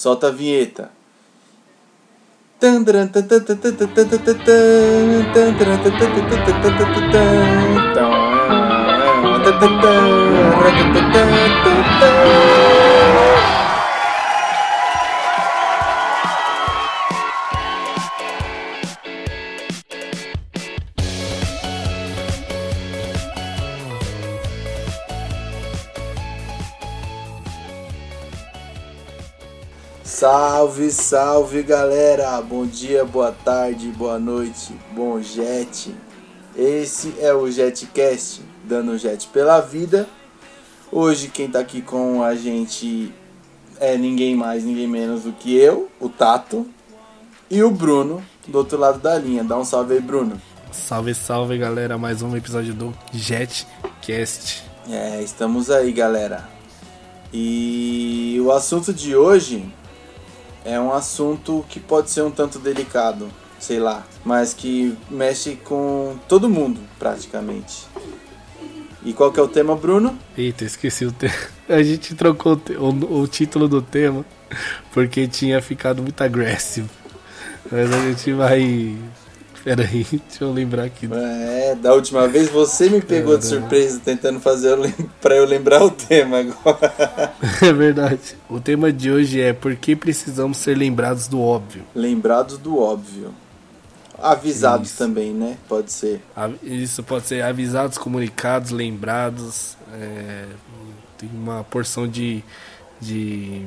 Solta a vinheta. Salve, salve galera! Bom dia, boa tarde, boa noite, bom jet. Esse é o Jetcast, dando jet pela vida. Hoje quem tá aqui com a gente é ninguém mais, ninguém menos do que eu, o Tato, e o Bruno, do outro lado da linha. Dá um salve aí, Bruno. Salve, salve galera, mais um episódio do Jetcast. É, estamos aí, galera. E o assunto de hoje é um assunto que pode ser um tanto delicado, sei lá, mas que mexe com todo mundo, praticamente. E qual que é o tema, Bruno? Eita, esqueci o tema. A gente trocou o, o, título do tema porque tinha ficado muito agressivo. Mas a gente vai Pera aí, deixa eu lembrar aqui. É, da última vez você me pegou de surpresa tentando fazer para eu lembrar o tema agora. É verdade. O tema de hoje é por que precisamos ser lembrados do óbvio. Lembrados do óbvio. Avisados Isso. também, né? Pode ser. Isso pode ser avisados, comunicados, lembrados. É, tem uma porção de, de.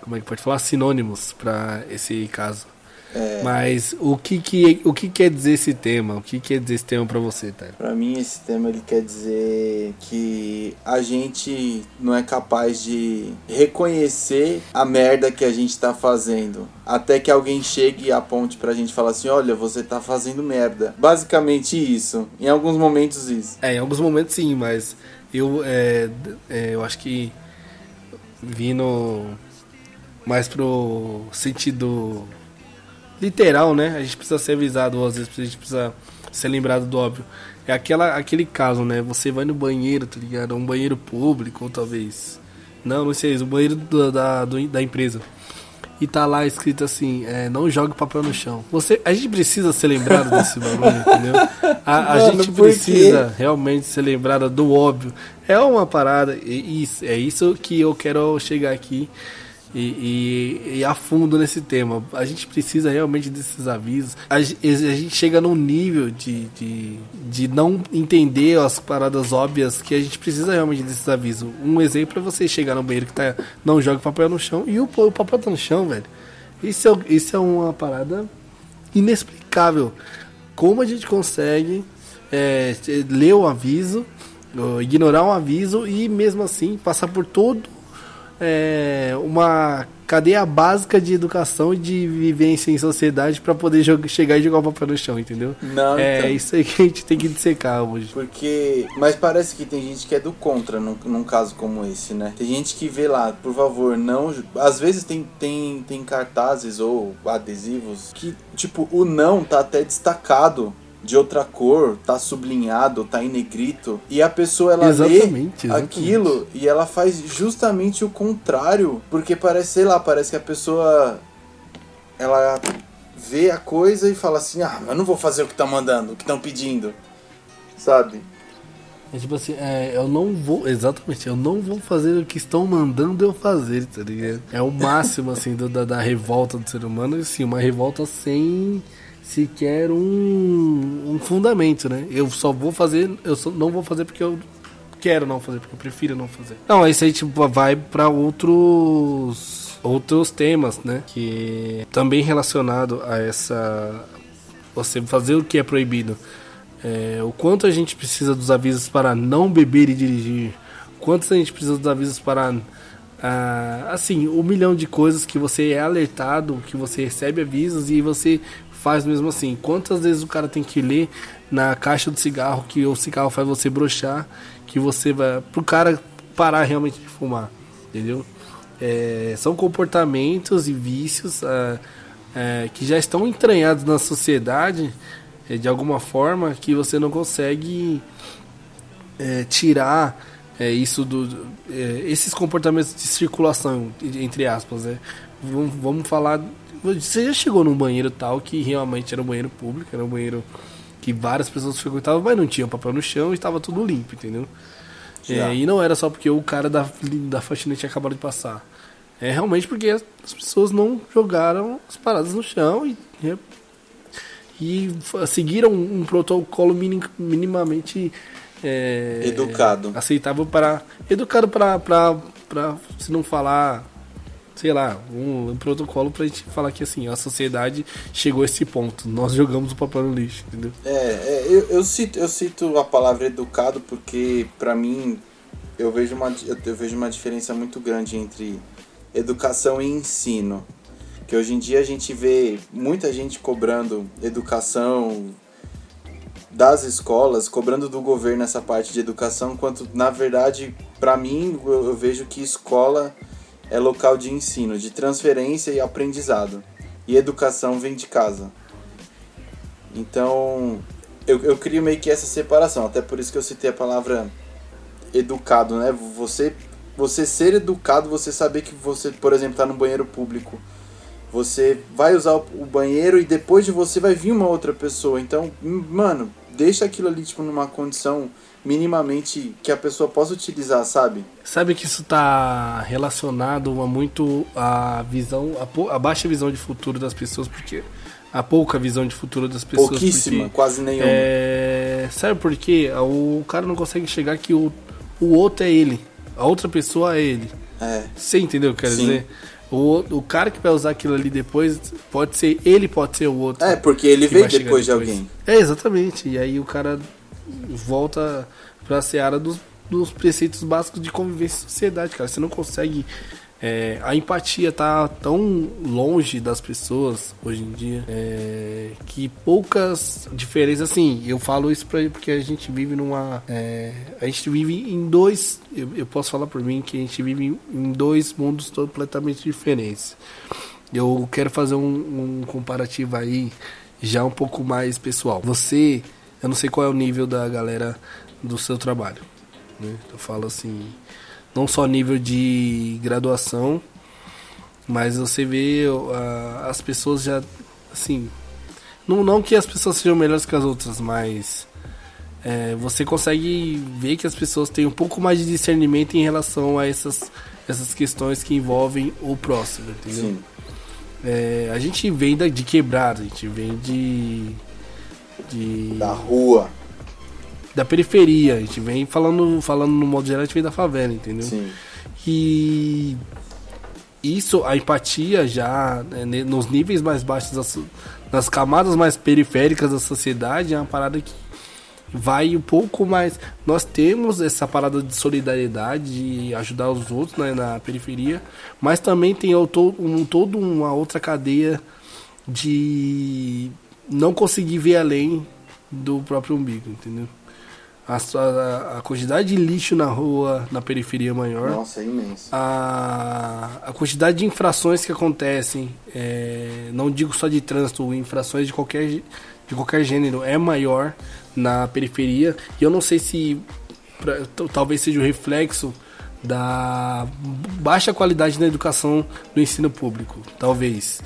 Como é que pode falar? Sinônimos para esse caso. É... Mas o que, que, o que quer dizer esse tema? O que quer dizer esse tema para você, Thay? Para mim, esse tema ele quer dizer que a gente não é capaz de reconhecer a merda que a gente tá fazendo. Até que alguém chegue e aponte pra gente falar assim: olha, você tá fazendo merda. Basicamente isso. Em alguns momentos, isso. É, em alguns momentos sim, mas eu, é, é, eu acho que vindo mais pro sentido literal, né? A gente precisa ser avisado, às vezes a gente precisa ser lembrado do óbvio. É aquela, aquele caso, né? Você vai no banheiro, tá ligado? Um banheiro público, ou talvez. Não, não sei, o banheiro do, da, do, da empresa. E tá lá escrito assim, é, não jogue papel no chão. Você, a gente precisa ser lembrado desse bagulho, entendeu? A, a Mano, gente precisa realmente ser lembrado do óbvio. É uma parada, e isso, é isso que eu quero chegar aqui e, e, e, a fundo nesse tema. A gente precisa realmente desses avisos. A, a gente chega num nível de, de, de não entender as paradas óbvias que a gente precisa realmente desses avisos. Um exemplo é você chegar no banheiro que tá, não joga papel no chão e o, o papel tá no chão, velho. Isso é, isso é uma parada inexplicável. Como a gente consegue é, ler o aviso, ignorar um aviso e mesmo assim passar por todo é, uma cadeia básica de educação e de vivência em sociedade para poder jogar, chegar e jogar o papel no chão, entendeu? Não, é então, isso aí que a gente tem que dissecar hoje. Porque, mas parece que tem gente que é do contra num, num caso como esse, né? Tem gente que vê lá, por favor, não. Às vezes tem, tem, tem cartazes ou adesivos que, tipo, o não tá até destacado de outra cor, tá sublinhado, tá em negrito, e a pessoa ela exatamente, lê exatamente. aquilo e ela faz justamente o contrário, porque parece, sei lá, parece que a pessoa ela vê a coisa e fala assim: "Ah, eu não vou fazer o que tá mandando, o que estão pedindo". Sabe? É tipo assim, é, eu não vou, exatamente, eu não vou fazer o que estão mandando eu fazer, tá ligado? É o máximo, assim, do, da, da revolta do ser humano, assim, uma revolta sem sequer um, um fundamento, né? Eu só vou fazer, eu só não vou fazer porque eu quero não fazer, porque eu prefiro não fazer. Não, isso aí tipo vai para outros outros temas, né? Que também relacionado a essa você fazer o que é proibido. É, o quanto a gente precisa dos avisos para não beber e dirigir. Quantos a gente precisa dos avisos para ah, assim, um milhão de coisas que você é alertado, que você recebe avisos e você faz mesmo assim. Quantas vezes o cara tem que ler na caixa do cigarro que o cigarro faz você brochar, que você vai. pro cara parar realmente de fumar, entendeu? É, são comportamentos e vícios é, é, que já estão entranhados na sociedade é, de alguma forma que você não consegue é, tirar é, isso do, é, esses comportamentos de circulação, entre aspas, né? Vamos falar. Você já chegou num banheiro tal que realmente era um banheiro público, era um banheiro que várias pessoas frequentavam, mas não tinha papel no chão e estava tudo limpo, entendeu? É, e não era só porque o cara da, da faxina tinha acabado de passar. É realmente porque as pessoas não jogaram as paradas no chão e, e seguiram um protocolo minim, minimamente é, educado. Aceitável para. Educado para se não falar sei lá, um, um protocolo pra gente falar que assim, a sociedade chegou a esse ponto. Nós jogamos o papel no lixo, entendeu? É, é eu, eu, cito, eu cito a palavra educado porque para mim eu vejo, uma, eu vejo uma diferença muito grande entre educação e ensino. Que hoje em dia a gente vê muita gente cobrando educação das escolas, cobrando do governo essa parte de educação, enquanto na verdade, para mim, eu, eu vejo que escola é local de ensino, de transferência e aprendizado. E educação vem de casa. Então, eu, eu crio meio que essa separação, até por isso que eu citei a palavra educado, né? Você, você ser educado, você saber que você, por exemplo, está no banheiro público. Você vai usar o banheiro e depois de você vai vir uma outra pessoa. Então, mano, deixa aquilo ali, tipo, numa condição minimamente que a pessoa possa utilizar, sabe? Sabe que isso está relacionado a muito a visão, a, a, baixa visão de futuro das pessoas, porque a pouca visão de futuro das pessoas. Pouquíssima, porque, quase nenhuma. É, sabe por quê? O cara não consegue chegar que o, o outro é ele, a outra pessoa é ele. É. Você entendeu o que eu quero dizer? O, o cara que vai usar aquilo ali depois pode ser ele, pode ser o outro. É, porque ele veio depois, depois de alguém. É, exatamente. E aí o cara volta para a seara dos, dos preceitos básicos de convivência em sociedade, cara. Você não consegue. É, a empatia tá tão longe das pessoas hoje em dia é, que poucas diferenças. Assim, eu falo isso pra, porque a gente vive numa. É, a gente vive em dois. Eu, eu, posso falar por mim que a gente vive em dois mundos completamente diferentes. Eu quero fazer um, um comparativo aí já um pouco mais pessoal. Você eu não sei qual é o nível da galera do seu trabalho. Né? Eu falo assim, não só nível de graduação, mas você vê uh, as pessoas já, assim, não, não que as pessoas sejam melhores que as outras, mas é, você consegue ver que as pessoas têm um pouco mais de discernimento em relação a essas, essas questões que envolvem o próximo, entendeu? É, a gente vem de quebrada, a gente vem de de da rua, da periferia. A gente vem falando, falando no modo geral, a gente vem da favela, entendeu? Sim. E isso, a empatia já né, nos níveis mais baixos, das, nas camadas mais periféricas da sociedade, é uma parada que vai um pouco mais. Nós temos essa parada de solidariedade, de ajudar os outros né, na periferia, mas também tem um, toda uma outra cadeia de não conseguir ver além do próprio umbigo, entendeu? A, a, a, quantidade de lixo na rua, na periferia é maior. Nossa, é imenso. A, a quantidade de infrações que acontecem, é, não digo só de trânsito, infrações de qualquer, de qualquer gênero é maior na periferia. E eu não sei se pra, talvez seja o reflexo da baixa qualidade na educação do ensino público. Talvez.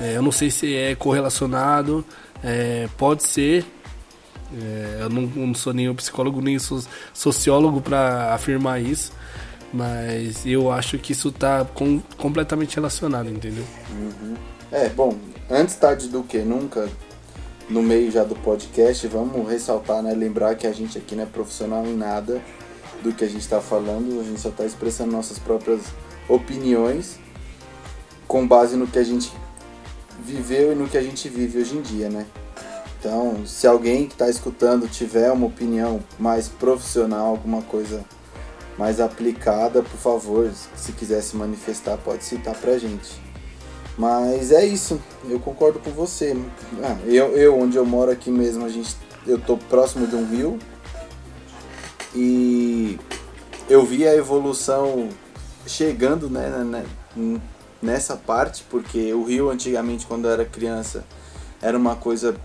É, eu não sei se é correlacionado, é, pode ser. É, eu não, não, sou nenhum psicólogo nem sociólogo para afirmar isso, mas eu acho que isso está com, completamente relacionado, entendeu? Uhum. É, bom, antes tarde do que nunca, no meio já do podcast, vamos ressaltar, né, lembrar que a gente aqui não é profissional em nada do que a gente está falando, a gente só está expressando nossas próprias opiniões com base no que a gente viveu e no que a gente vive hoje em dia, né? Então, se alguém que está escutando tiver uma opinião mais profissional, alguma coisa mais aplicada, por favor, se quiser se manifestar, pode citar pra gente. Mas é isso, eu concordo com você. Ah, eu, eu, onde eu moro aqui mesmo, a gente, eu tô próximo de um rio e eu vi a evolução chegando né, né, né nessa parte, porque o rio antigamente, quando eu era criança, era uma coisa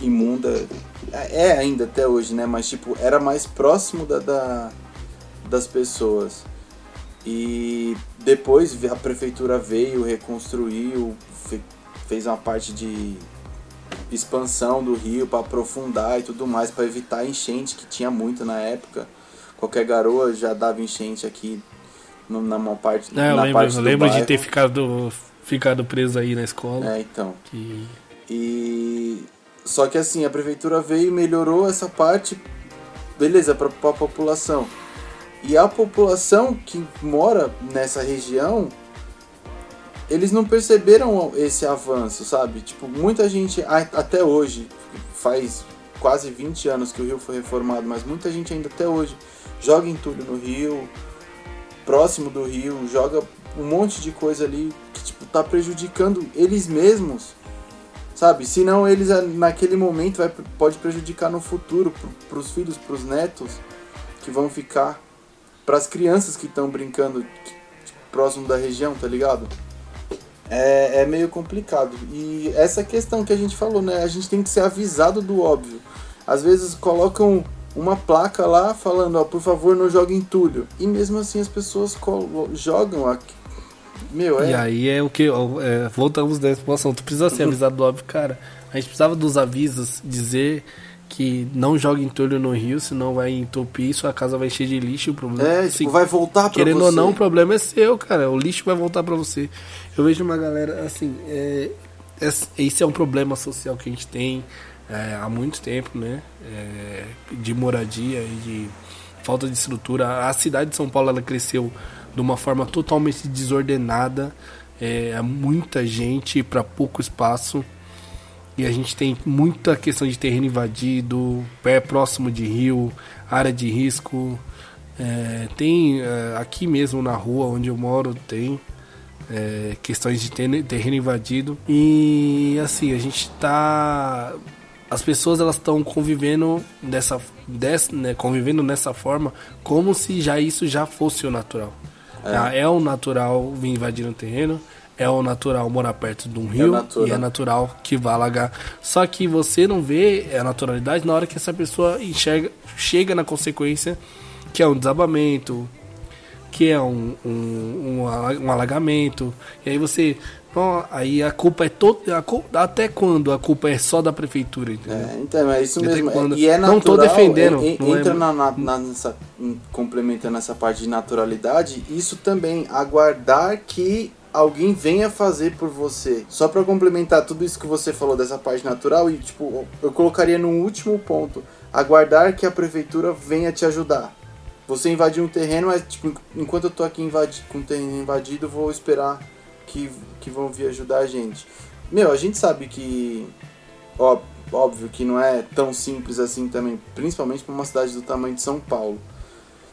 imunda. É ainda até hoje, né? Mas tipo, era mais próximo da, da, das pessoas. E depois a prefeitura veio, reconstruiu, fez uma parte de expansão do rio para aprofundar e tudo mais, para evitar enchente que tinha muito na época. Qualquer garoa já dava enchente aqui na maior parte, é, na lembro, parte do lembro bairro. de ter ficado, ficado preso aí na escola. É, então. Que... E só que assim, a prefeitura veio e melhorou essa parte, beleza, para a população. E a população que mora nessa região, eles não perceberam esse avanço, sabe? Tipo, muita gente até hoje, faz quase 20 anos que o Rio foi reformado, mas muita gente ainda até hoje joga entulho no Rio, próximo do Rio, joga um monte de coisa ali que tipo tá prejudicando eles mesmos. Sabe? Senão eles naquele momento vai, pode prejudicar no futuro para os filhos, para os netos que vão ficar para as crianças que estão brincando próximo da região, tá ligado? É, é meio complicado. E essa questão que a gente falou, né? A gente tem que ser avisado do óbvio. Às vezes colocam uma placa lá falando, ó, por favor, não jogue entulho. E mesmo assim as pessoas jogam aqui. Meu, é... E aí é o que. É, voltamos nessa situação. Tu precisa ser avisado do óbvio, cara. A gente precisava dos avisos, dizer que não joga entulho no rio, senão vai entupir, sua casa vai encher de lixo. O problema é, tipo, vai voltar pra Querendo você. ou não, o problema é seu, cara. O lixo vai voltar para você. Eu vejo uma galera, assim, é, é, esse é um problema social que a gente tem é, há muito tempo, né? É, de moradia e de falta de estrutura. A cidade de São Paulo, ela cresceu de uma forma totalmente desordenada. É, muita gente para pouco espaço. E a gente tem muita questão de terreno invadido, pé próximo de rio, área de risco. É, tem é, aqui mesmo na rua onde eu moro, tem é, questões de terreno invadido. E assim, a gente tá. As pessoas elas estão convivendo dessa, dessa né, convivendo nessa forma como se já isso já fosse o natural. É, é o natural vir invadir um terreno, é o natural morar perto de um rio é e é natural que vá alagar. Só que você não vê a naturalidade na hora que essa pessoa enxerga, chega na consequência que é um desabamento, que é um, um, um, um alagamento. E aí você. Bom, aí a culpa é toda. Até quando a culpa é só da prefeitura? Entendeu? É, então, é isso Até mesmo. quando- E é natural, Não tô defendendo, é- entra na, na- na- nessa, em- complementando essa parte de naturalidade, isso também, aguardar que alguém venha fazer por você. Só pra complementar tudo isso que você falou dessa parte natural, e tipo, eu colocaria num último ponto, aguardar que a prefeitura venha te ajudar. Você invadiu um terreno, mas tipo, enquanto eu tô aqui invadi com o terreno invadido, vou esperar que, que vão vir ajudar a gente. Meu, a gente sabe que. Ó, óbvio que não é tão simples assim também, principalmente para uma cidade do tamanho de São Paulo.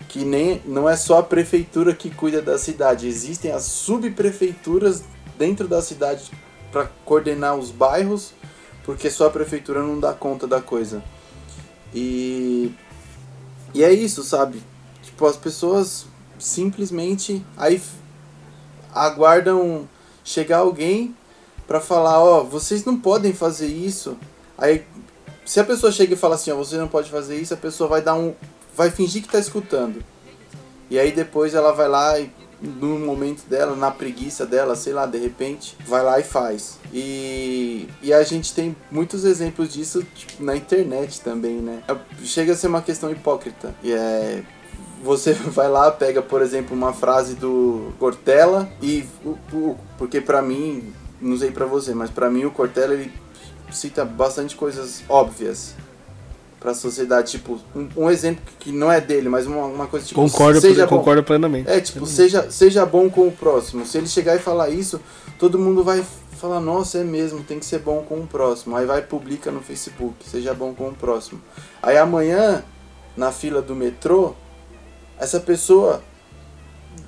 Que nem não é só a prefeitura que cuida da cidade, existem as subprefeituras dentro da cidade para coordenar os bairros, porque só a prefeitura não dá conta da coisa. E e é isso, sabe? Tipo, as pessoas simplesmente aí aguardam chegar alguém pra falar, ó, vocês não podem fazer isso. Aí se a pessoa chega e fala assim, ó, você não pode fazer isso, a pessoa vai dar um vai fingir que tá escutando. E aí depois ela vai lá e no momento dela, na preguiça dela, sei lá, de repente, vai lá e faz. E, e a gente tem muitos exemplos disso tipo, na internet também, né? Chega a ser uma questão hipócrita. E é. Você vai lá, pega, por exemplo, uma frase do Cortella e. Porque pra mim, não sei pra você, mas pra mim o Cortella ele cita bastante coisas óbvias pra sociedade. Tipo, um, um exemplo que não é dele, mas uma, uma coisa tipo. Concordo, seja bom. concordo plenamente. É, tipo, seja, seja bom com o próximo. Se ele chegar e falar isso, todo mundo vai falar, nossa, é mesmo, tem que ser bom com o próximo. Aí vai publica no Facebook, seja bom com o próximo. Aí amanhã, na fila do metrô, essa pessoa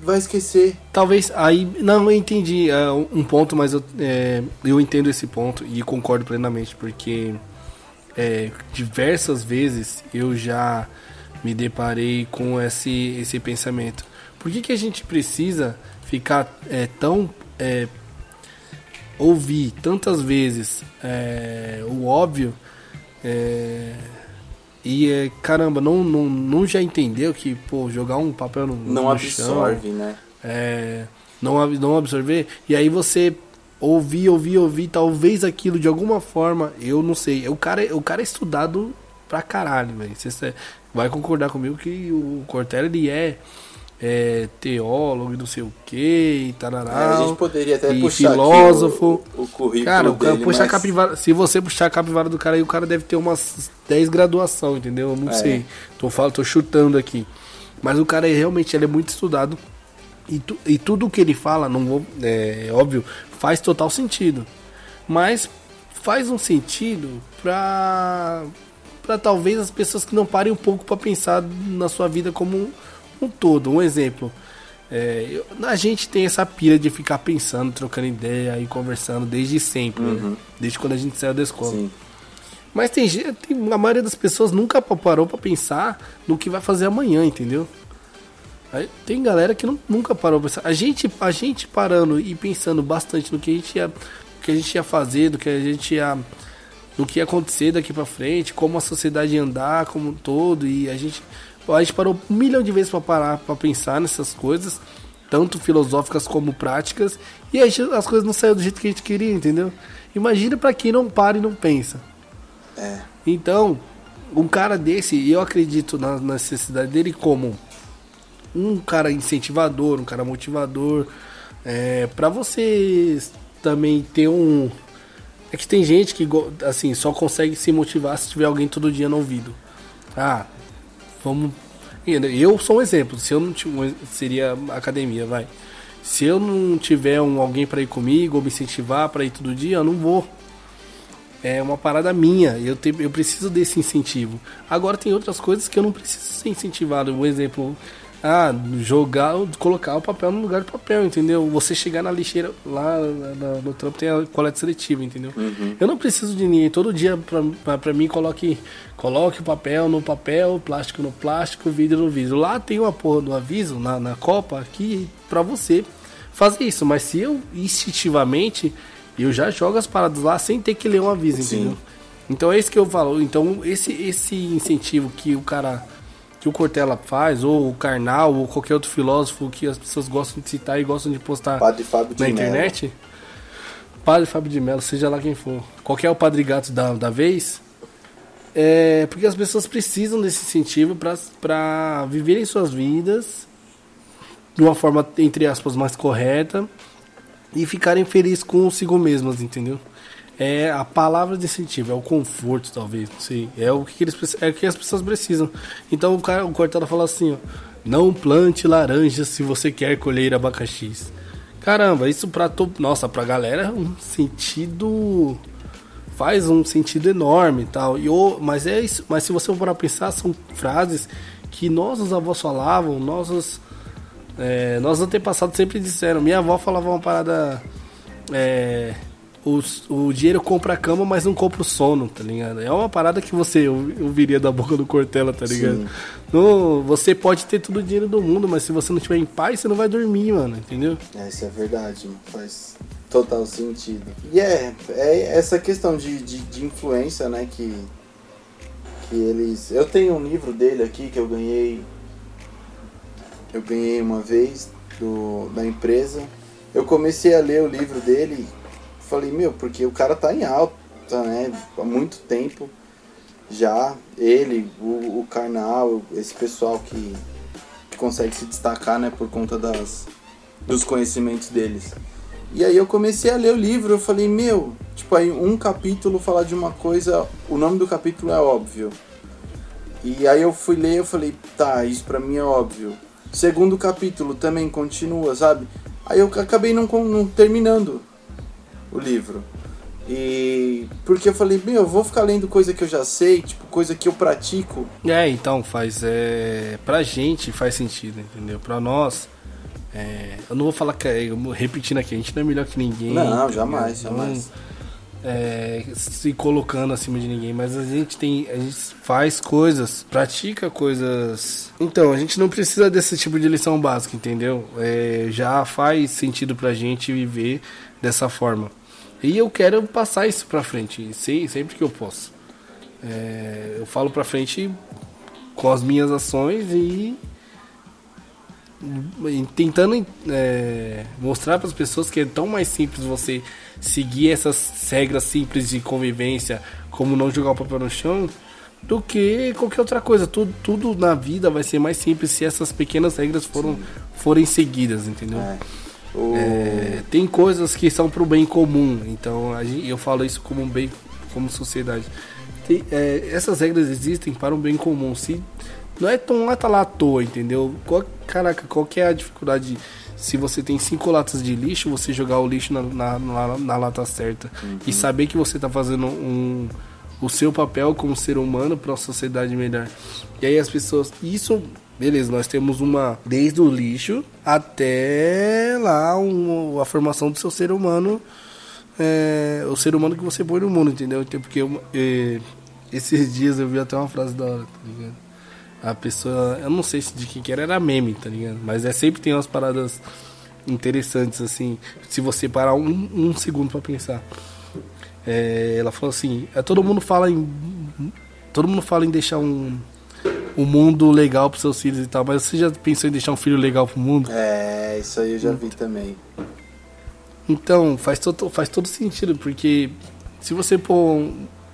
vai esquecer. Talvez aí. Não, eu entendi é, um ponto, mas eu, é, eu entendo esse ponto e concordo plenamente, porque é, diversas vezes eu já me deparei com esse, esse pensamento. Por que, que a gente precisa ficar é, tão. é, ouvir tantas vezes é, o óbvio é, E é, caramba, não, não, não já entendeu que, pô, jogar um papel no, Não no absorve, chão, né? é, não, não absorver, e aí você ouvir, ouvir, ouvir, talvez aquilo de alguma forma, eu não sei. O cara, é- o cara é estudado pra caralho, velho. Você cê vai concordar comigo que o Cortella ele é, é teólogo e não sei o que, e É, tarará. a gente poderia até e puxar filósofo. o, o currículo Cara, o cara dele, puxar mas- capivara. Se você puxar a capivara do cara aí, o cara deve ter umas 10 graduação, entendeu? Eu não É. sei. Tô, falando, tô chutando aqui. Mas o cara é, realmente ele é muito estudado. E, tu- e tudo que ele fala, não vou, é óbvio, faz total sentido. Mas faz um sentido pra, pra talvez as pessoas que não parem um pouco pra pensar na sua vida como um, todo. Um exemplo. É, eu- a gente tem essa pira de ficar pensando, trocando ideia e conversando desde sempre, né? desde quando a gente saiu da escola. Sim. Mas tem tem- a maioria das pessoas nunca pa- parou pra pensar no que vai fazer amanhã, entendeu? Aí tem galera que não- nunca parou pra pensar. A gente, a gente parando e pensando bastante no que a gente ia, que a gente ia fazer, do que a gente ia, no que ia acontecer daqui pra frente, como a sociedade ia andar como um todo e a gente, a gente parou um milhão de vezes pra parar pra pensar nessas coisas, tanto filosóficas como práticas, e as coisas não saíram do jeito que a gente queria, entendeu? Imagina pra quem não para e não pensa. É. Então, um cara desse, eu acredito na necessidade dele como um cara incentivador, um cara motivador, é, para você também ter um. É que tem gente que assim só consegue se motivar se tiver alguém todo dia no ouvido. Ah, vamos. Eu sou um exemplo. Se eu não tiver, seria academia, vai. Se eu não tiver um alguém para ir comigo ou me incentivar para ir todo dia, eu não vou é uma parada minha. Eu, te, eu preciso desse incentivo. Agora tem outras coisas que eu não preciso ser incentivado. Um exemplo, ah, jogar, colocar o papel no lugar do papel, entendeu? Você chegar na lixeira lá na- no trampo tem a coleta seletiva, entendeu? Eu não preciso de ninguém. Todo dia pra, pra, pra mim coloque, coloque o papel no papel, plástico no plástico, vidro no vidro. Lá tem uma porra do aviso na, na Copa aqui pra você fazer isso. Mas se eu instintivamente eu já jogo as paradas lá sem ter que ler um aviso, Sim. entendeu? Então é isso que eu falo. Então esse esse incentivo que o cara que o Cortella faz ou o Karnal ou qualquer outro filósofo que as pessoas gostam de citar e gostam de postar Padre Fábio de na Mello. internet, Padre Fábio de Mello, seja lá quem for, qualquer o Padre Gato da, da vez, é porque as pessoas precisam desse incentivo para viverem suas vidas de uma forma, entre aspas, mais correta e ficarem felizes consigo mesmas, entendeu? É a palavra de incentivo, é o conforto, talvez, sei. É o que, eles, é o que as pessoas precisam. Então o, cara, o Cortella fala assim, ó. Não plante laranjas se você quer colher abacaxis. Caramba, isso pra to... Nossa, pra galera é um sentido. Faz um sentido enorme tal. E, o- mas é isso. Mas se você for para pensar, são frases que nossos avós falavam, nossos. É, nossos antepassados sempre disseram. Minha avó falava uma parada. É, os- o dinheiro compra a cama, mas não compra o sono, tá ligado? É uma parada que você ou- ouviria da boca do Cortella, tá ligado? Sim. No, você pode ter todo o dinheiro do mundo, mas se você não estiver em paz, você não vai dormir, mano, entendeu? É, isso é verdade, mano. faz total sentido. E é, é essa questão de, de, de influência, né, que, que eles... Eu tenho um livro dele aqui que eu ganhei, eu ganhei uma vez do, da empresa. Eu comecei a ler o livro dele falei, meu, porque o cara tá em alta, né, há muito tempo já. Ele, o, o Karnal, esse pessoal que, que consegue se destacar, né, por conta das, dos conhecimentos deles. E aí eu comecei a ler o livro, eu falei, meu, tipo, aí um capítulo fala de uma coisa, o nome do capítulo é óbvio. E aí eu fui ler, eu falei, tá, isso pra mim é óbvio. Segundo capítulo também continua, sabe? Aí eu acabei não, não terminando o livro. E porque eu falei, meu, eu vou ficar lendo coisa que eu já sei, tipo, coisa que eu pratico. É, então faz. É, pra gente faz sentido, entendeu? Pra nós. é, eu não vou falar que. é, Repetindo aqui, a gente não é melhor que ninguém. Não, jamais, Não, jamais. é, se colocando acima de ninguém, mas a gente tem, a gente faz coisas, pratica coisas. Então, a gente não precisa desse tipo de lição básica, entendeu? É, já faz sentido pra gente viver dessa forma. E eu quero passar isso pra frente, sempre que eu posso. É, eu falo pra frente com as minhas ações e, e tentando é, mostrar para as pessoas que é tão mais simples você seguir essas regras simples de convivência, como não jogar o papel no chão, do que qualquer outra coisa. Tudo, tudo na vida vai ser mais simples se essas pequenas regras foram, forem seguidas, entendeu? É. É, tem coisas que são para o bem comum, então eu falo isso como um bem, como sociedade. Tem, é, essas regras existem para o bem comum. Se não é tão lá tá lá à toa, entendeu? Qual, caraca, qual que é a dificuldade? Se você tem cinco latas de lixo, você jogar o lixo na, na, na, na lata certa uhum. e saber que você está fazendo um o seu papel como ser humano para uma sociedade melhor. E aí as pessoas, isso Beleza, nós temos uma. Desde o lixo até lá um, a formação do seu ser humano. É, o ser humano que você põe no mundo, entendeu? Então, porque eu, é, esses dias eu vi até uma frase da hora, tá ligado? A pessoa. Eu não sei se de quem que era, era meme, tá ligado? Mas é sempre tem umas paradas interessantes, assim. Se você parar um, um segundo para pensar. É, ela falou assim: é, todo mundo fala em. Todo mundo fala em deixar um um mundo legal para seus filhos e tal, mas você já pensou em deixar um filho legal pro mundo? É, isso aí eu já vi também. Então, faz todo, faz todo sentido, porque se você pôr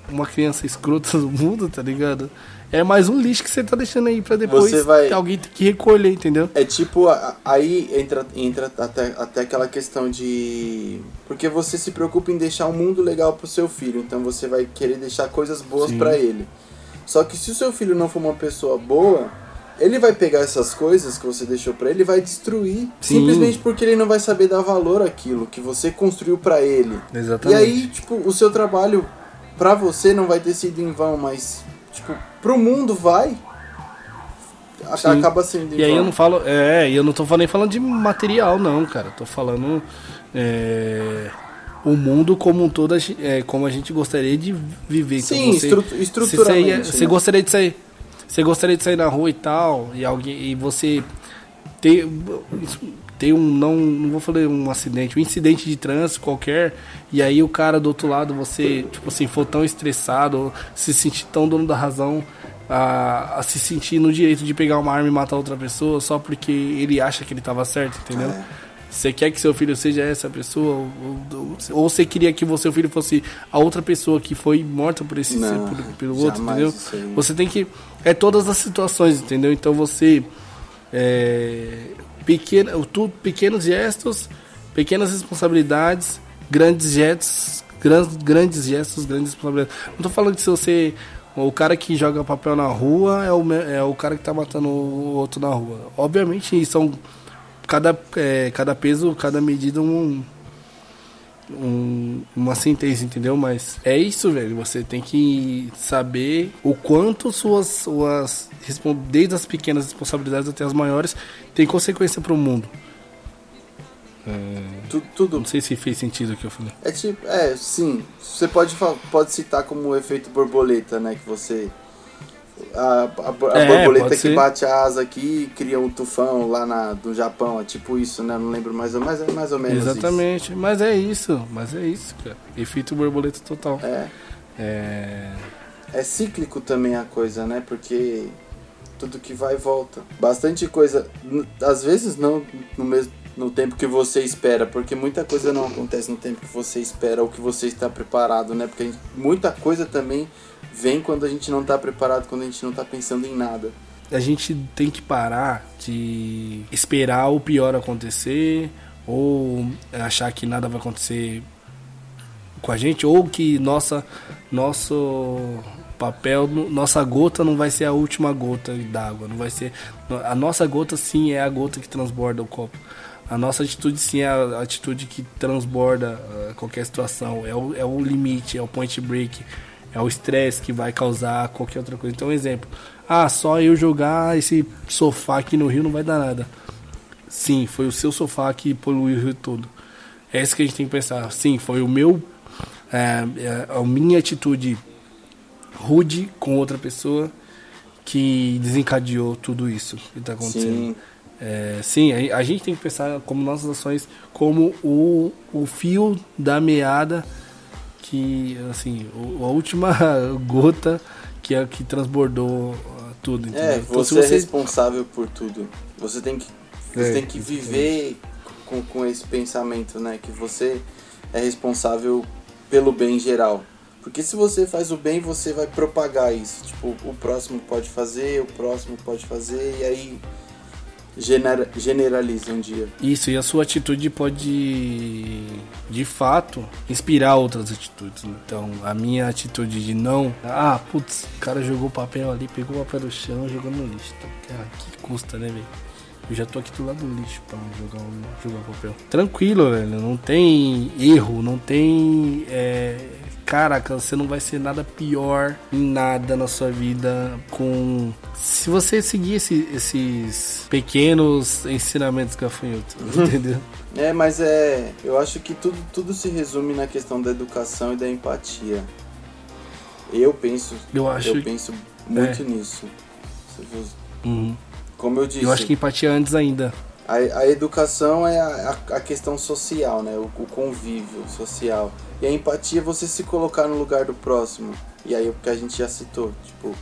uma criança escrota no mundo, tá ligado? É mais um lixo que você tá deixando aí pra depois vai... alguém ter que recolher, entendeu? É tipo, aí entra, entra até, até aquela questão de. Porque você se preocupa em deixar um mundo legal pro seu filho, então você vai querer deixar coisas boas para ele. Só que se o seu filho não for uma pessoa boa, ele vai pegar essas coisas que você deixou para ele e vai destruir. Sim. Simplesmente porque ele não vai saber dar valor àquilo que você construiu para ele. Exatamente. E aí, tipo, o seu trabalho para você não vai ter sido em vão, mas, tipo, pro mundo vai. Sim. Acaba sendo em E aí eu não falo. É, eu não tô nem falando de material, não, cara. tô falando. É o mundo como um todo, é, como a gente gostaria de viver. Então Sim, então você, estruturalmente. Você, né? gostaria de sair, você gostaria de sair na rua e tal, e alguém e você tem, tem um não, não vou falar um acidente, um incidente de trânsito qualquer, e aí o cara do outro lado você, tipo assim, for tão estressado, se sentir tão dono da razão, a, a, se sentir no direito de pegar uma arma e matar outra pessoa só porque ele acha que ele estava certo, entendeu? É. Você quer que seu filho seja essa pessoa? Ou, ou, ou, você queria que o seu filho fosse a outra pessoa que foi morta por esse Não, por, pelo outro, entendeu? Você tem que. É todas as situações, entendeu? Então você. É, pequeno, tudo, pequenos gestos, pequenas responsabilidades, grandes gestos, grandes, grandes gestos, grandes responsabilidades. Não tô falando que se você. O cara que joga papel na rua é o, é o cara que tá matando o outro na rua. Obviamente são cada, é, cada peso, cada medida um, um, uma sentença, entendeu? Mas é isso, velho. Você tem que saber o quanto suas, suas desde as pequenas responsabilidades até as maiores, tem consequência para o mundo. É, tudo, tudo, Não sei se fez sentido o que eu falei. É tipo, é, sim. Você pode, pode citar como o efeito borboleta, né? Que você a, a, a é, borboleta que bate a asa aqui e cria um tufão lá na, no Japão. É tipo isso, né? Não lembro mais, mais, mais ou menos Exatamente. Isso. Mas é isso. Mas é isso, cara. Efeito borboleta total. É. É... É cíclico também a coisa, né? Porque tudo que vai e volta. Bastante coisa. Às vezes não no mesmo no tempo que você espera, porque muita coisa não acontece no tempo que você espera ou que você está preparado, né? Porque gente, muita coisa também vem quando a gente não está preparado, quando a gente não está pensando em nada. A gente tem que parar de esperar o pior acontecer ou achar que nada vai acontecer com a gente ou que nossa nosso papel, nossa gota não vai ser a última gota d'água, não vai ser a nossa gota sim é a gota que transborda o copo. A nossa atitude sim é a atitude que transborda uh, qualquer situação, é o, é o limite, é o point break é o estresse que vai causar qualquer outra coisa. Então, um exemplo. Ah, só eu jogar esse sofá aqui no rio não vai dar nada. Sim, foi o seu sofá que poluiu o rio todo. É isso que a gente tem que pensar. Sim, foi o meu. É, é a minha atitude rude com outra pessoa que desencadeou tudo isso que está acontecendo. Sim, é, sim a, a, gente tem que pensar como nossas ações como o, o fio da meada que, assim, a última gota que é que transbordou tudo. Entendeu? É, então, você, você, é responsável por tudo. Você tem que, você é, tem que viver com, com esse pensamento, né? Que você é responsável pelo bem geral. Porque se você faz o bem, você vai propagar isso. Tipo, o próximo pode fazer, o próximo pode fazer, e aí genera, generaliza um dia. Isso, e a sua atitude pode, de fato, inspirar outras atitudes. Então, a minha atitude de não, ah, putz, o cara jogou papel ali, pegou o papel do chão, jogou no lixo. Ah, que custa, né, velho? Eu já tô aqui do lado do lixo pra jogar, jogar papel. Tranquilo, velho. Não tem erro, não tem é, caraca, você não vai ser nada pior em nada na sua vida com. Se você seguir esse, esses pequenos ensinamentos gafanhotos, entendeu? É, mas é. Eu acho que tudo, tudo se resume na questão da educação e da empatia. Eu penso. Eu acho. Eu penso muito é. nisso. Uhum. Como eu disse. Eu acho que empatia antes ainda. A, a educação é a, a, a, questão social, né? O, o, convívio social. E a empatia é você se colocar no lugar do próximo. E aí o que a gente já citou, tipo,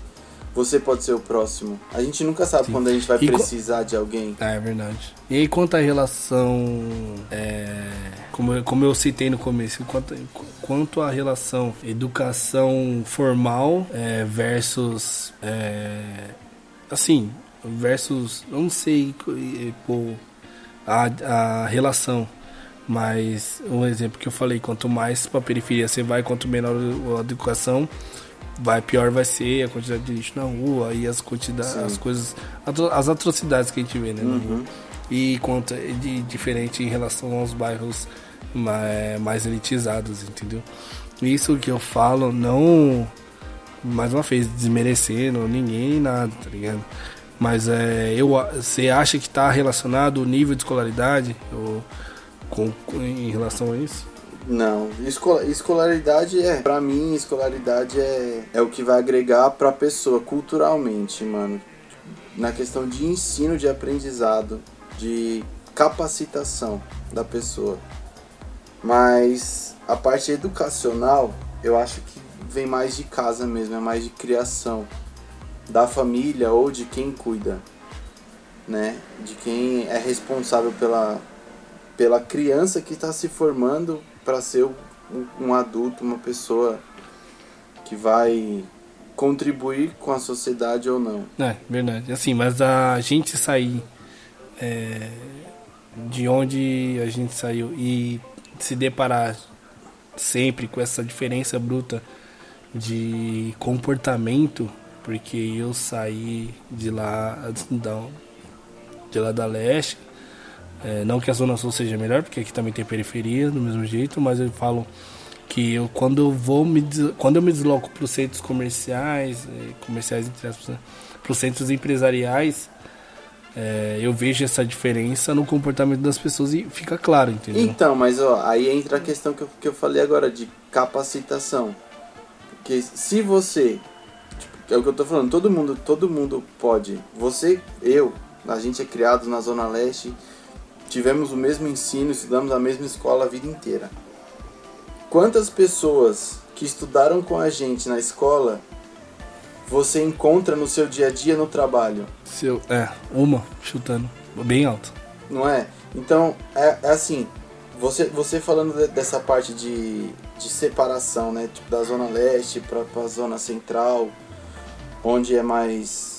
você pode ser o próximo. A gente nunca sabe Sim. quando a gente vai e precisar de alguém. É, é verdade. E aí quanto à relação. É, como, eu, como eu citei no começo, quanto, quanto à relação educação formal é, versus. É, assim, versus, não sei pô, a, a relação, mas um exemplo que eu falei, quanto mais para periferia você vai, quanto menor a educação, vai pior vai ser a quantidade de lixo na rua e as quantidades, as coisas, as atrocidades que a gente vê, né? Uhum. E quanto é de diferente em relação aos bairros mais, mais elitizados, entendeu? Isso que eu falo não mais uma vez desmerecendo ninguém nada, tá ligado? Mas é, eu, você acha que está relacionado o nível de escolaridade ou, com, em relação a isso? Não, escolaridade é, para mim, escolaridade é, é o que vai agregar para a pessoa culturalmente, mano. Na questão de ensino, de aprendizado, de capacitação da pessoa. Mas a parte educacional, eu acho que vem mais de casa mesmo, é mais de criação da família ou de quem cuida, né? De quem é responsável pela, pela criança que está se formando para ser um, adulto, uma pessoa que vai contribuir com a sociedade ou não. É, verdade. Assim, mas a gente sair é, de onde a gente saiu e se deparar sempre com essa diferença bruta de comportamento porque eu saí de lá, de lá da leste. É, não que a Zona Sul seja melhor, porque aqui também tem periferia do mesmo jeito, mas eu falo que eu quando eu vou me quando eu me desloco para os centros comerciais, é, comerciais para os centros empresariais, é, eu vejo essa diferença no comportamento das pessoas e fica claro, entendeu? Então, mas ó, aí entra a questão que eu, que eu falei agora de capacitação. Porque se você é o que eu tô falando, todo mundo, todo mundo pode. Você, eu, a gente é criado na Zona Leste, tivemos o mesmo ensino, estudamos a mesma escola a vida inteira. Quantas pessoas que estudaram com a gente na escola você encontra no seu dia a dia no trabalho? Seu, é, uma chutando, bem alto. Não é? Então, é, é assim, você, você falando de, dessa parte de, de separação, né? Tipo, da Zona Leste para a Zona Central, onde é mais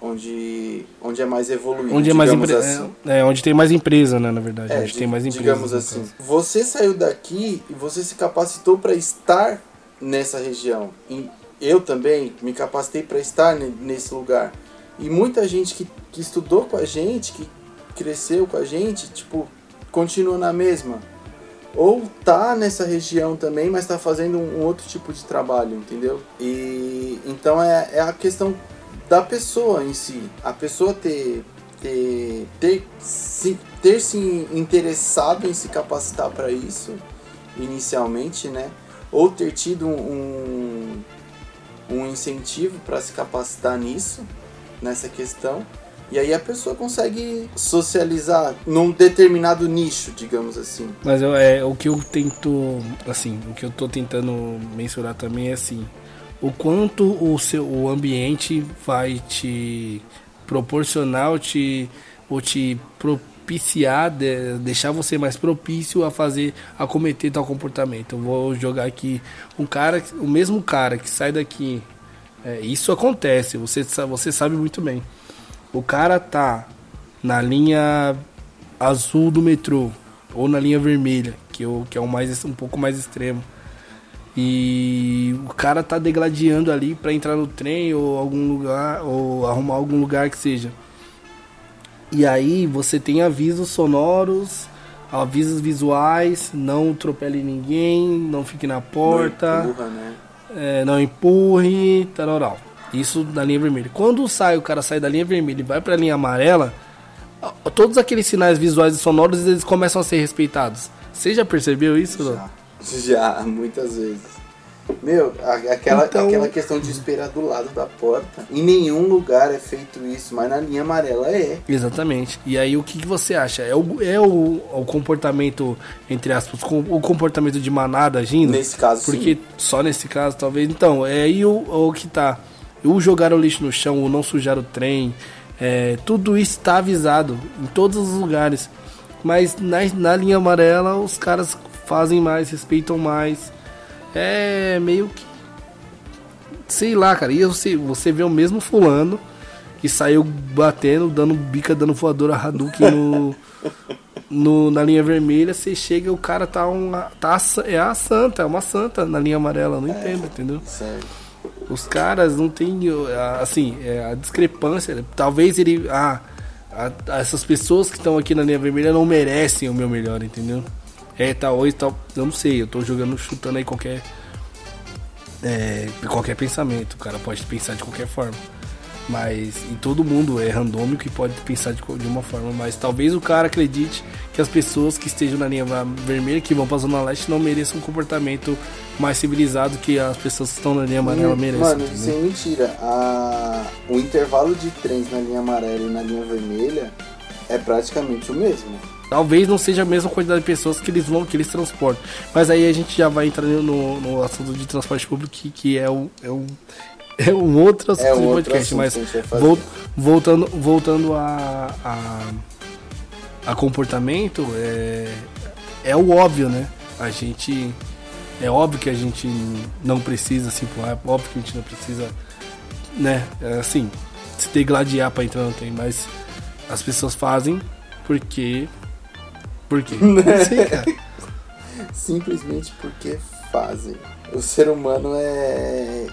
onde onde é mais evoluído onde é mais empre... assim. é, é, onde tem mais empresa né na verdade é, onde tem mais empresa digamos assim caso. você saiu daqui e você se capacitou para estar nessa região e eu também me capacitei para estar nesse lugar e muita gente que, que estudou com a gente que cresceu com a gente tipo continua na mesma ou tá nessa região também, mas tá fazendo um, outro tipo de trabalho, entendeu? E então é, é a questão da pessoa em si, a pessoa ter ter ter se, ter se interessado em se capacitar para isso inicialmente, né? Ou ter tido um, um incentivo para se capacitar nisso, nessa questão, E aí a pessoa consegue socializar num determinado nicho, digamos assim. Mas eu, é, o que eu tento, assim, o que eu tô tentando mensurar também é assim, o quanto o seu o ambiente vai te proporcionar ou te, ou te propiciar, de, deixar você mais propício a fazer, a cometer tal comportamento. Eu vou jogar aqui um cara, o mesmo cara que sai daqui, é, isso acontece, você, você sabe muito bem o cara tá na linha azul do metrô ou na linha vermelha, que, eu, que é um, mais, um pouco mais extremo. E o cara tá degladiando ali para entrar no trem ou algum lugar ou arrumar algum lugar que seja. E aí você tem avisos sonoros, avisos visuais, não atropele ninguém, não fique na porta, não, empurra, né? é, não empurre, isso da linha vermelha. Quando sai, o cara sai da linha vermelha e vai para a linha amarela, todos aqueles sinais visuais e sonoros eles começam a ser respeitados. Você já percebeu isso? Já, já muitas vezes. Meu, aquela, então... aquela questão de esperar do lado da porta. Em nenhum lugar é feito isso, mas na linha amarela é. Exatamente. E aí o que, que você acha? É o, é o, o comportamento, entre aspas, o comportamento de manada agindo? Nesse caso, Porque sim. só nesse caso, talvez. Então, é aí o, o que tá o jogar o lixo no chão, o não sujar o trem, é, tudo isso está avisado em todos os lugares. Mas na, na linha amarela os caras fazem mais, respeitam mais. É meio que. Sei lá, cara. E você, você vê o mesmo fulano que saiu batendo, dando bica, dando voadora Hadouken no, no, na linha vermelha. Você chega o cara tá uma. Tá, é a santa, é uma santa na linha amarela. Não é, entendo, entendeu? Sério. Os caras não têm, assim, é, a discrepância. Talvez ele. Ah, a, essas pessoas que estão aqui na linha vermelha não merecem o meu melhor, entendeu? É, tal, hoje tal. Eu não sei, eu tô jogando, chutando aí qualquer. É, qualquer pensamento. O cara pode pensar de qualquer forma. Mas e todo mundo é randômico e pode pensar de, de, uma forma, mas talvez o cara acredite que as pessoas que estejam na linha vermelha, que vão para a Zona Leste, não mereçam um comportamento mais civilizado que as pessoas que estão na linha amarela merecem. Mano, isso é mentira. A... O intervalo de trens na linha amarela e na linha vermelha é praticamente o mesmo. Talvez não seja a mesma quantidade de pessoas que eles vão, que eles transportam. Mas aí a gente já vai entrar no, no assunto de transporte público, que, que é, o, é, o, é um outro assunto é um outro podcast, mas voltando, voltando a, a, a, comportamento, é, é o óbvio, né? A gente. É óbvio que a gente não precisa assim, é óbvio que a gente não precisa, né? É assim, se degladiar pra entrar não tem, mas as pessoas fazem porque. Por quê? Não sei, cara. Simplesmente porque fazem. O ser humano é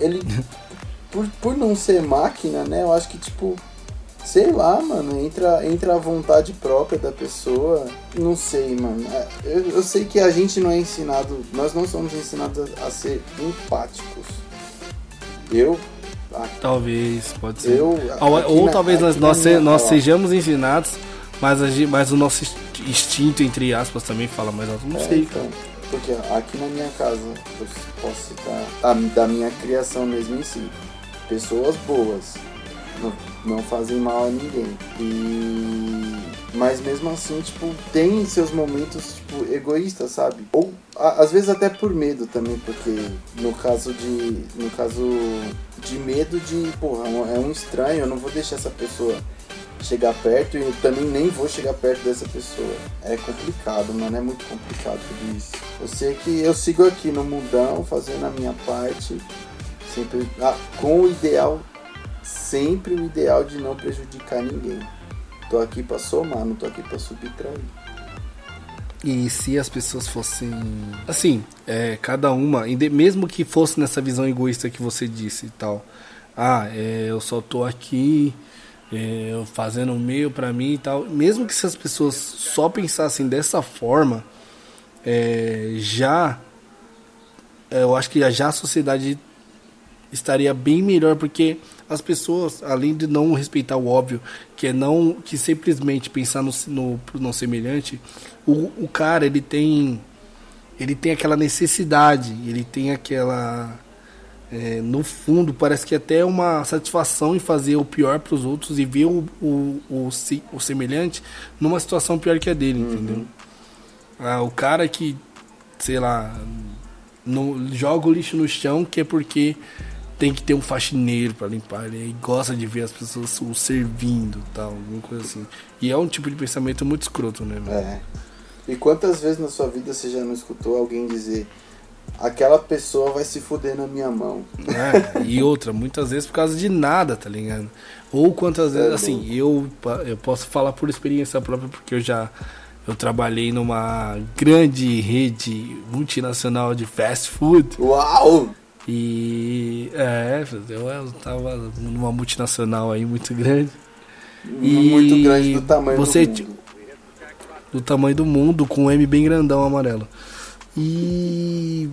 ele. por, por não ser máquina, né? Eu acho que, tipo. Sei lá, mano, entra, entra a vontade própria da pessoa. Não sei, mano. É, eu, eu sei que a gente não é ensinado. Nós não somos ensinados a, a ser empáticos. Eu Talvez, pode ser. Eu, ou, ou na, talvez nós, nós, nós sejamos ensinados, mas, a, mas o nosso instinto, entre aspas, também fala mais alto. Não é, sei, então. cara. Porque aqui na minha casa, eu posso citar a, da minha criação mesmo em si. Pessoas boas, não, não fazem mal a ninguém. E mas mesmo assim, tipo, tem seus momentos, tipo, egoístas, sabe? Ou a, às vezes até por medo também, porque no caso de. No caso de medo de, porra, é um estranho, eu não vou deixar essa pessoa chegar perto e eu também nem vou chegar perto dessa pessoa. É complicado, mano, é muito complicado tudo isso. Eu sei que eu sigo aqui no mundão, fazendo a minha parte, sempre ah, com o ideal, sempre o ideal de não prejudicar ninguém. Tô aqui pra somar, não tô aqui pra subtrair. E se as pessoas fossem. Assim, é, cada uma, mesmo que fosse nessa visão egoísta que você disse e tal. Ah, é, eu só tô aqui é, fazendo meio para mim e tal. Mesmo que se as pessoas só pensassem dessa forma, é, já é, eu acho que já a sociedade estaria bem melhor porque as pessoas, além de não respeitar o óbvio, que é não que simplesmente pensar no, no não semelhante, o, o cara ele tem ele tem aquela necessidade, ele tem aquela é, no fundo, parece que até uma satisfação em fazer o pior para os outros e ver o, o, o, o, semelhante numa situação pior que a dele, uhum. entendeu? Ah, o cara que, sei lá, no, joga o lixo no chão que é porque tem que ter um faxineiro para limpar ele gosta de ver as pessoas o servindo tal, alguma coisa assim. E é um tipo de pensamento muito escroto, né? Mano? É. E quantas vezes na sua vida você já não escutou alguém dizer aquela pessoa vai se fuder na minha mão? É, e outra, muitas vezes por causa de nada, tá ligado? Ou quantas vezes, é assim, eu, eu posso falar por experiência própria, porque eu já eu trabalhei numa grande rede multinacional de fast food. Uau! E é, eu, eu tava numa multinacional aí muito grande. E muito grande do tamanho você, do mundo. Do tamanho do mundo, com um M bem grandão amarelo. E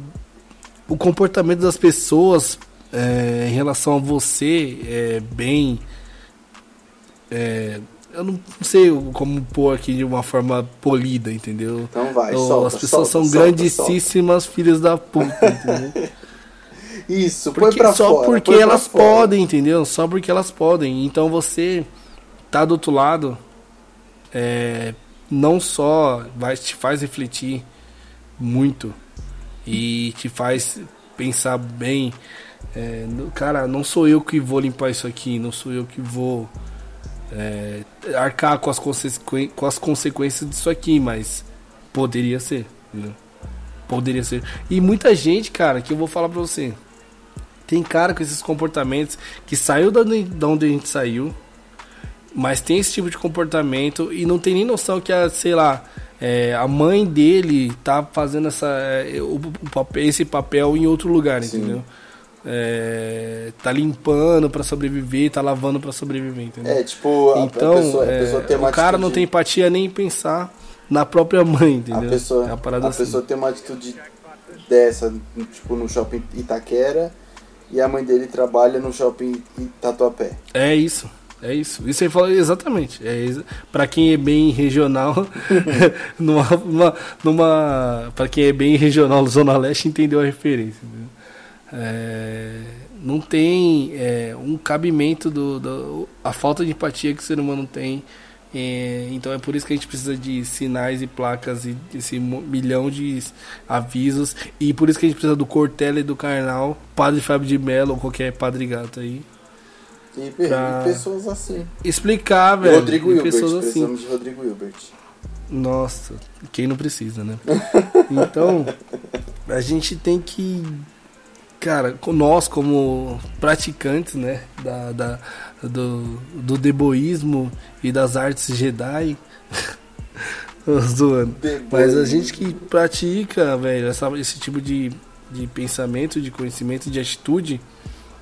o comportamento das pessoas é, em relação a você é bem. É, eu não sei como pôr aqui de uma forma polida, entendeu? Então vai, solta, As pessoas solta, são solta, grandíssimas filhas da puta, entendeu? Isso, porque, põe pra só fora, porque elas podem, entendeu? Só porque elas podem. Então você tá do outro lado, é, não só vai te faz refletir muito e te faz pensar bem. É, cara, não sou eu que vou limpar isso aqui, não sou eu que vou é, arcar com as, com as consequências disso aqui, mas poderia ser. Entendeu? Poderia ser. E muita gente, cara, que eu vou falar pra você. Tem cara com esses comportamentos que saiu da onde a gente saiu, mas tem esse tipo de comportamento e não tem nem noção que a, sei lá, é, a mãe dele tá fazendo essa, é, esse papel em outro lugar, Sim. entendeu? É, tá limpando para sobreviver, tá lavando para sobreviver, entendeu? É, tipo, a, então, a pessoa, a pessoa é, o cara não tem empatia nem pensar na própria mãe, entendeu? A pessoa, é a assim. pessoa tem uma atitude dessa, tipo, no shopping Itaquera e a mãe dele trabalha no shopping Tatuapé. É isso. É isso. Isso aí fala exatamente. É para quem é bem regional, numa, numa, numa para quem é bem regional Zona Leste entendeu a referência. É, não tem é, um cabimento do, do, a falta de empatia que o ser humano tem é, então é por isso que a gente precisa de sinais e placas e esse milhão de avisos. E por isso que a gente precisa do Cortella e do Carnal, Padre Fábio de Mello ou qualquer Padre Gato aí. E, pra... e pessoas assim. Explicar, velho. Rodrigo Hilbert, pessoas assim. de Rodrigo Hilbert. Nossa, quem não precisa, né? então, a gente tem que. Cara, nós como praticantes, né? Da, da, do, do deboísmo e das artes Jedi. Zoando. Mas a gente que pratica, velho, esse tipo de, de pensamento, de conhecimento, de atitude,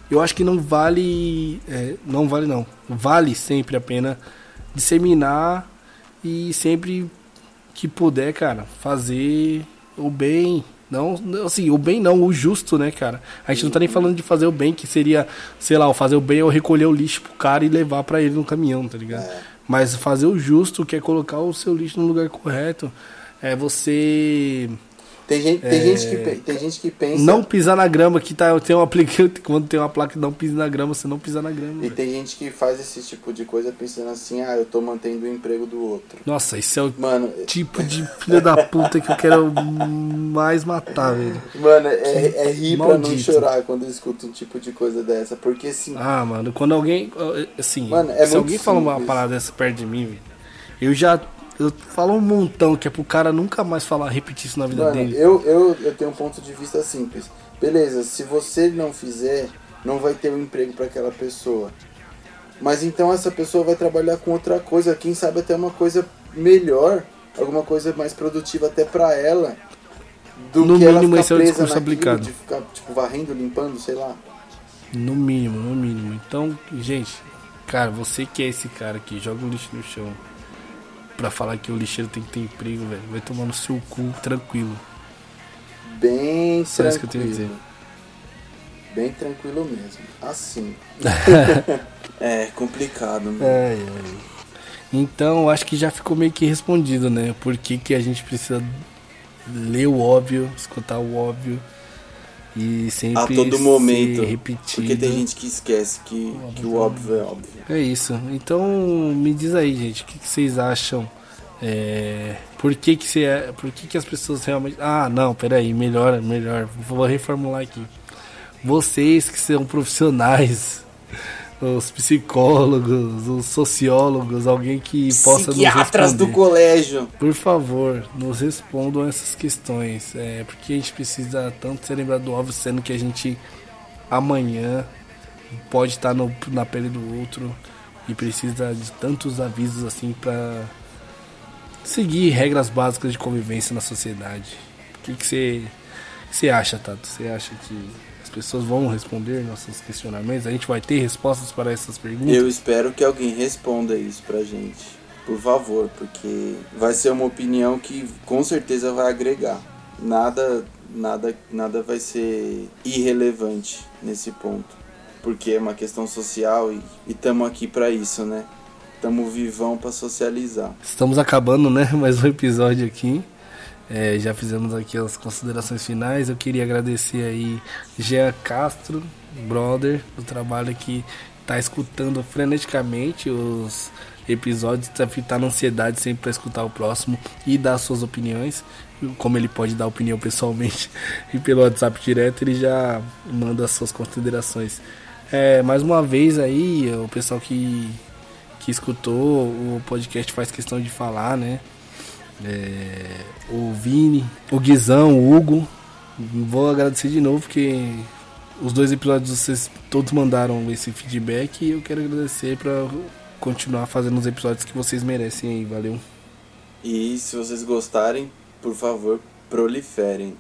eu acho que não vale. É, não vale não. Vale sempre a pena disseminar e sempre que puder, cara, fazer o bem não, assim, o bem não, o justo, né, cara? A gente não tá nem falando de fazer o bem, que seria, sei lá, fazer o bem ou recolher o lixo pro cara e levar para ele no caminhão, tá ligado? É. Mas fazer o justo, que é colocar o seu lixo no lugar correto, é você tem gente, tem, é... gente que, tem gente que pensa. Não pisar na grama, que tá, tem uma placa, quando tem uma placa não pisa na grama, você não pisa na grama. E tem gente que faz esse tipo de coisa pensando assim, ah, eu tô mantendo o emprego do outro. Nossa, esse é o Mano, tipo de filho da puta que eu quero mais matar, velho. Mano, é, é rir pra não chorar quando eu escuto um tipo de coisa dessa. Porque assim. Ah, mano, quando alguém. Assim, mano, é se alguém simples. fala uma parada dessa perto de mim, velho, eu já eu falo um montão que é pro cara nunca mais falar, repetir isso na vida Mano, dele. Eu, eu, eu tenho um ponto de vista simples. Beleza, se você não fizer, não vai ter um emprego para aquela pessoa. Mas então essa pessoa vai trabalhar com outra coisa, quem sabe até uma coisa melhor, alguma coisa mais produtiva até para ela. Do no que mínimo ela esse é o discurso aplicado. De ficar tipo varrendo, limpando, sei lá. No mínimo, no mínimo. Então, gente, cara, você que é esse cara que joga o lixo no chão, pra falar que o lixeiro tem que ter emprego, velho. Vai tomar no seu cu tranquilo. Bem Só tranquilo. isso que eu tenho a dizer. Bem tranquilo mesmo. Assim. é complicado, né? É, é. Então, acho que já ficou meio que respondido, né? Por que, que a gente precisa ler o óbvio, escutar o óbvio e sempre a todo momento. repetido. Porque tem gente que esquece que, que o óbvio é óbvio. É isso. Então me diz aí, gente, o que, que vocês acham? É, por que que, você, é, por que que as pessoas realmente... Ah, não, peraí, melhor, melhor. Vou reformular aqui. Vocês que são profissionais, os psicólogos, os sociólogos, alguém que possa nos Psiquiatras do responder. colégio. Por favor, nos respondam essas questões. É, porque a gente precisa tanto ser lembrado do óbvio, sendo que a gente amanhã pode estar no- na pele do outro e precisa de tantos avisos assim pra seguir regras básicas de convivência na sociedade. O que que você que você acha, Tato? Você acha que as pessoas vão responder nossos questionamentos? A gente vai ter respostas para essas perguntas? Eu espero que alguém responda isso pra gente. Por favor, porque vai ser uma opinião que com certeza vai agregar. Nada, nada, nada vai ser irrelevante nesse ponto. Porque é uma questão social e estamos aqui pra isso, né? Tamo vivão pra socializar. Estamos acabando, né? Mais um episódio aqui. É, já fizemos aqui as considerações finais. Eu queria agradecer aí Jean Castro, brother, o trabalho que tá escutando freneticamente os episódios, tá, tá na ansiedade sempre para escutar o próximo e dar suas opiniões. Como ele pode dar opinião pessoalmente e pelo WhatsApp direto, ele já manda as suas considerações. É, mais uma vez aí, o pessoal que que escutou o podcast faz questão de falar, né? É, o Vini, o Guizão, o Hugo. Vou agradecer de novo porque os dois episódios vocês todos mandaram esse feedback e eu quero agradecer para continuar fazendo os episódios que vocês merecem aí, valeu. E se vocês gostarem, por favor, proliferem.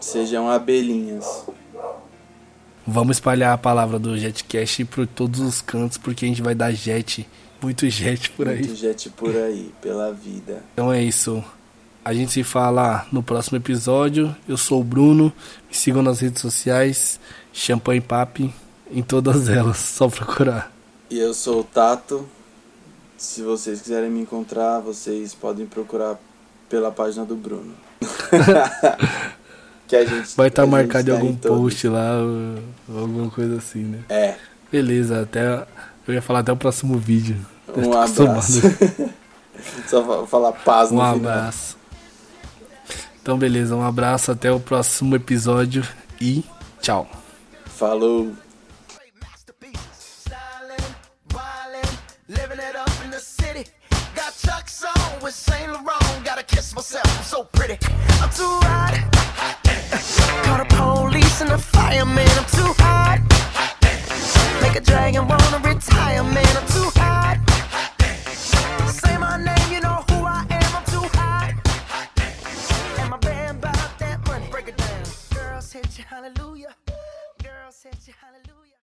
Sejam abelhinhas. Vamos espalhar a palavra do Jetcast por todos os cantos porque a gente vai dar jet, muito jet por aí. Muito gente por aí, pela vida. Então é isso. A gente se fala no próximo episódio. Eu sou o Bruno. Me sigam nas redes sociais. Champanhe Papi em todas elas. Só procurar. E eu sou o Tato. Se vocês quiserem me encontrar, vocês podem procurar pela página do Bruno. que a gente Vai estar gente marcado em tá algum todos. post lá, ou alguma coisa assim, né? É. Beleza, até. Eu ia falar até o próximo vídeo. Um Tô abraço. Só fa- falar paz no Um final. abraço. Então, beleza, um abraço, até o próximo episódio e tchau. Falou. with Saint Laurent. Gotta kiss myself, I'm so pretty. I'm too hot. Call the police and the fireman. I'm too hot. Make a dragon wanna retire, man. said hallelujah.